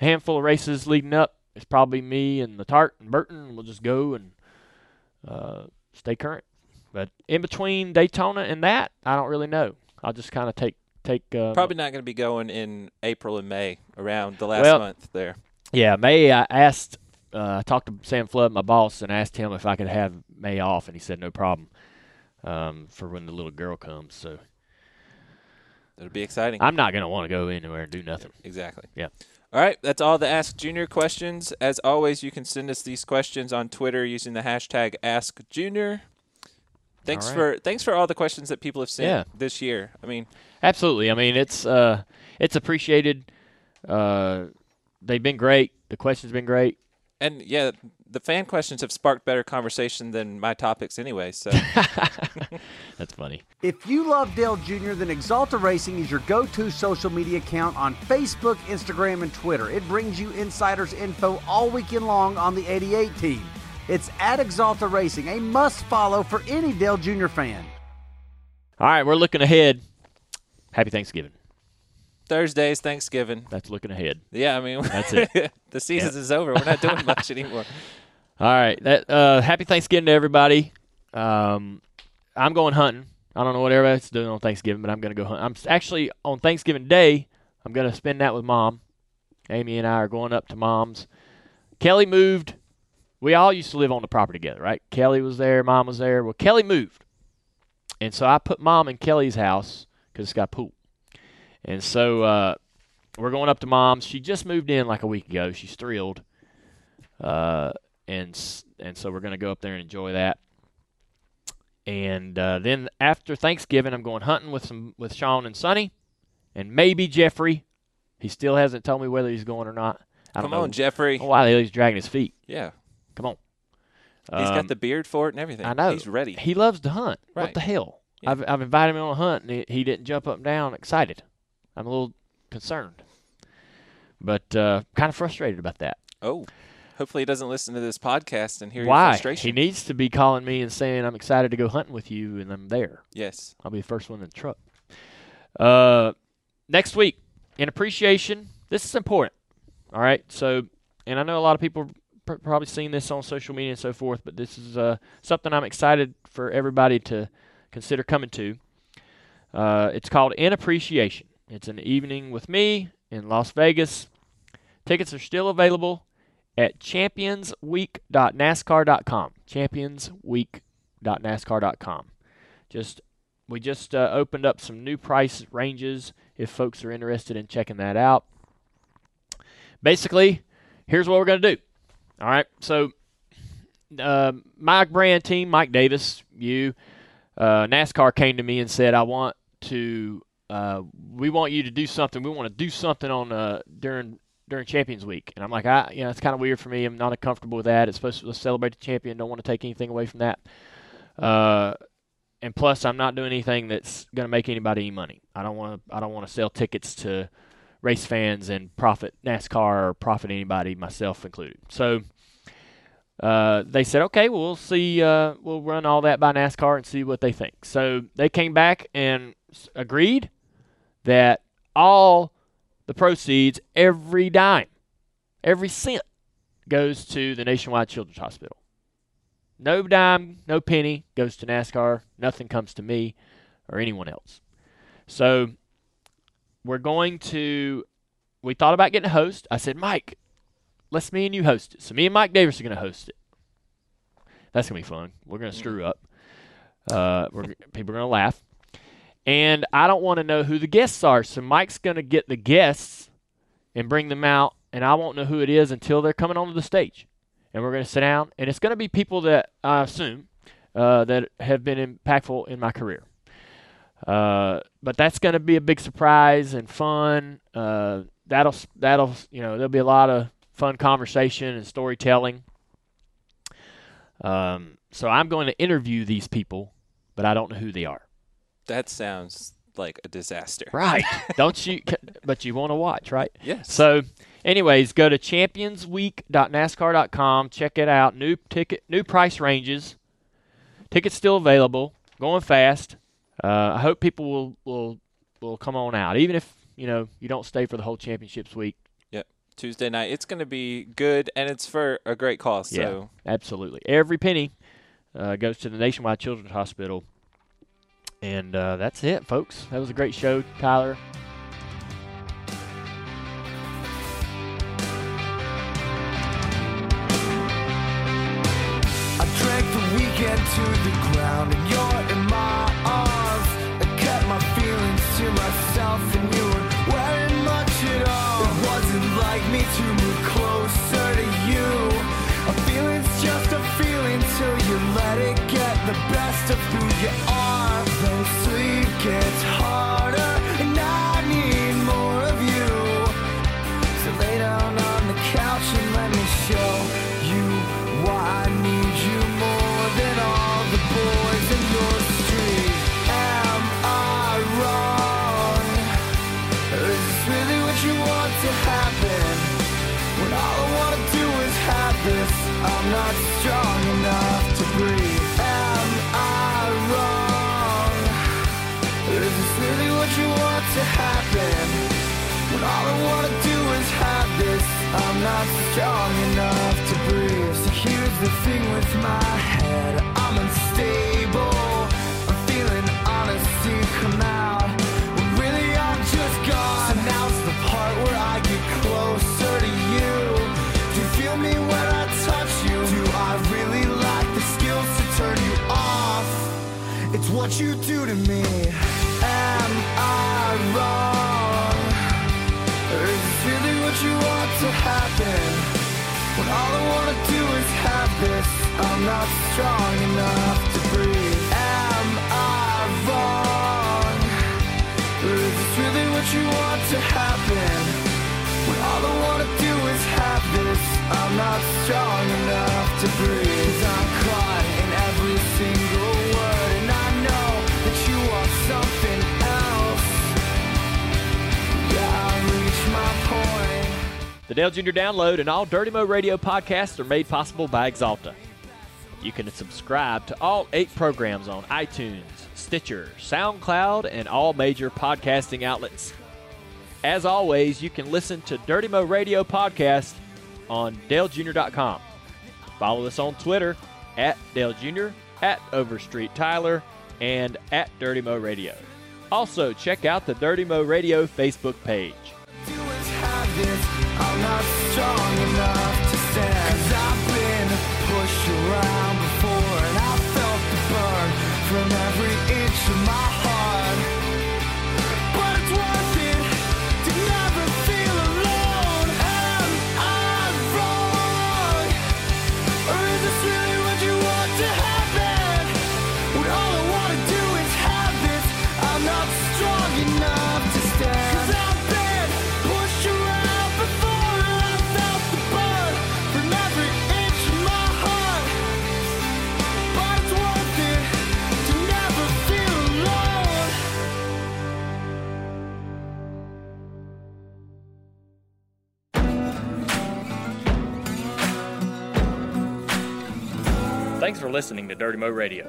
a handful of races leading up. It's probably me and Letarte and Burton. We'll just go and uh, stay current. But in between Daytona and that, I don't really know. I'll just kind of take take um, Probably not going to be going in April and May around the last Well- month there. Yeah, May. I asked. Uh, I talked to Sam Flood, my boss, and asked him if I could have May off, and he said no problem um, for when the little girl comes. So It'll be exciting. I'm not gonna want to go anywhere and do nothing. Exactly. Yeah. All right, that's all the Ask Junior questions. As always, you can send us these questions on Twitter using the hashtag Ask Junior. Thanks All for thanks for all the questions that people have sent Yeah. this year. I mean, Absolutely. I mean, it's uh, it's appreciated. Uh, they've been great. The questions been great. and yeah, the fan questions have sparked better conversation than my topics anyway. So That's funny. If you love Dale Jr., then Axalta Racing is your go to social media account on Facebook, Instagram, and Twitter. It brings you insiders info all weekend long on the 88 team. It's at Axalta Racing, a must follow for any Dale Jr. fan. All right, we're looking ahead. Happy Thanksgiving. Thursdays, Thanksgiving. That's looking ahead. Yeah, I mean That's it. the season is over. We're not doing much anymore. All right. That uh, happy Thanksgiving to everybody. Um, I'm going hunting. I don't know what everybody's doing on Thanksgiving, but I'm going to go hunt. I'm actually on Thanksgiving Day. I'm going to spend that with mom. Amy and I are going up to mom's. Kelly moved. We all used to live on the property together, right? Kelly was there, mom was there. Well, Kelly moved, and so I put mom in Kelly's house because it's got a pool. And so uh, we're going up to mom's. She just moved in like a week ago. She's thrilled. Uh, and and so we're going to go up there and enjoy that. And uh, then after Thanksgiving, I'm going hunting with some with Sean and Sonny, and maybe Jeffrey. He still hasn't told me whether he's going or not. I don't Come know on, Jeffrey. why the hell he's dragging his feet. Yeah, Come on. he's Um, got the beard for it and everything. I know. He's ready. He loves to hunt. What the hell? Yeah. I've I've invited him on a hunt, and he, he didn't jump up and down excited. I'm a little concerned, but uh, kind of frustrated about that. Oh, hopefully he doesn't listen to this podcast and hear your Why? frustration. He needs to be calling me and saying I'm excited to go hunting with you, and I'm there. yes. I'll be the first one in the truck. Uh, next week, in appreciation, this is important. All right. So, and I know a lot of people pr- probably seen this on social media and so forth, but this is uh, something I'm excited for everybody to consider coming to. Uh, it's called In Appreciation. It's an evening with me in Las Vegas. Tickets are still available at championsweek.nascar.com. Championsweek.nascar.com. Just we just uh, opened up some new price ranges if folks are interested in checking that out. Basically, here's what we're going to do. All right. So, uh, my brand team, Mike Davis, you, uh, NASCAR came to me and said, I want to, uh, we want you to do something. We want to do something on uh, during during Champions Week. And I'm like, I, you know, it's kind of weird for me. I'm not comfortable with that. It's supposed to celebrate the champion. Don't want to take anything away from that. Uh, and plus, I'm not doing anything that's going to make anybody any money. I don't want to. I don't want to sell tickets to race fans and profit NASCAR or profit anybody, myself included. So uh, they said, okay, well, see. Uh, we'll run all that by NASCAR and see what they think. So they came back and agreed that all the proceeds, every dime, every cent, goes to the Nationwide Children's Hospital. No dime, no penny goes to NASCAR. Nothing comes to me or anyone else. So we're going to. We thought about getting a host. I said, Mike, let's me and you host it. So me and Mike Davis are going to host it. That's going to be fun. We're going to screw up. Uh, we're, people are going to laugh. And I don't want to know who the guests are. So Mike's going to get the guests and bring them out. And I won't know who it is until they're coming onto the stage and we're going to sit down, and it's going to be people that I assume uh, that have been impactful in my career. Uh, but that's going to be a big surprise and fun. Uh, that'll that'll you know there'll be a lot of fun conversation and storytelling. Um, so I'm going to interview these people, but I don't know who they are. That sounds like a disaster. Right? don't you? But you want to watch, right? Yes. So, anyways, go to championsweek.nascar.com. Check it out. New ticket, new price ranges. Tickets still available. Going fast. Uh, I hope people will, will will come on out, even if you know you don't stay for the whole championships week. Yep. Tuesday night. It's going to be good, and it's for a great cause. So Yeah, absolutely. Every penny uh, goes to the Nationwide Children's Hospital. And uh, that's it, folks. That was a great show, Tyler. To the ground and you're strong enough to breathe. So here's the thing with my I'm not strong enough to breathe. Am I wrong? Or is this really what you want to happen? When all I wanna do is have this, I'm not strong enough to breathe. I'm caught in every single word, and I know that you are something else. Yeah, I my point. The Dale Jr. Download and all Dirty Mo Radio podcasts are made possible by Axalta. You can subscribe to all eight programs on iTunes, Stitcher, SoundCloud, and all major podcasting outlets. As always, you can listen to Dirty Mo Radio podcast on DaleJr.com. Follow us on Twitter at Dale Jr., at Overstreet Tyler, and at Dirty Mo Radio. Also, check out the Dirty Mo Radio Facebook page. Around before and I felt the burn from every inch of my heart. Thanks for listening to Dirty Mo Radio.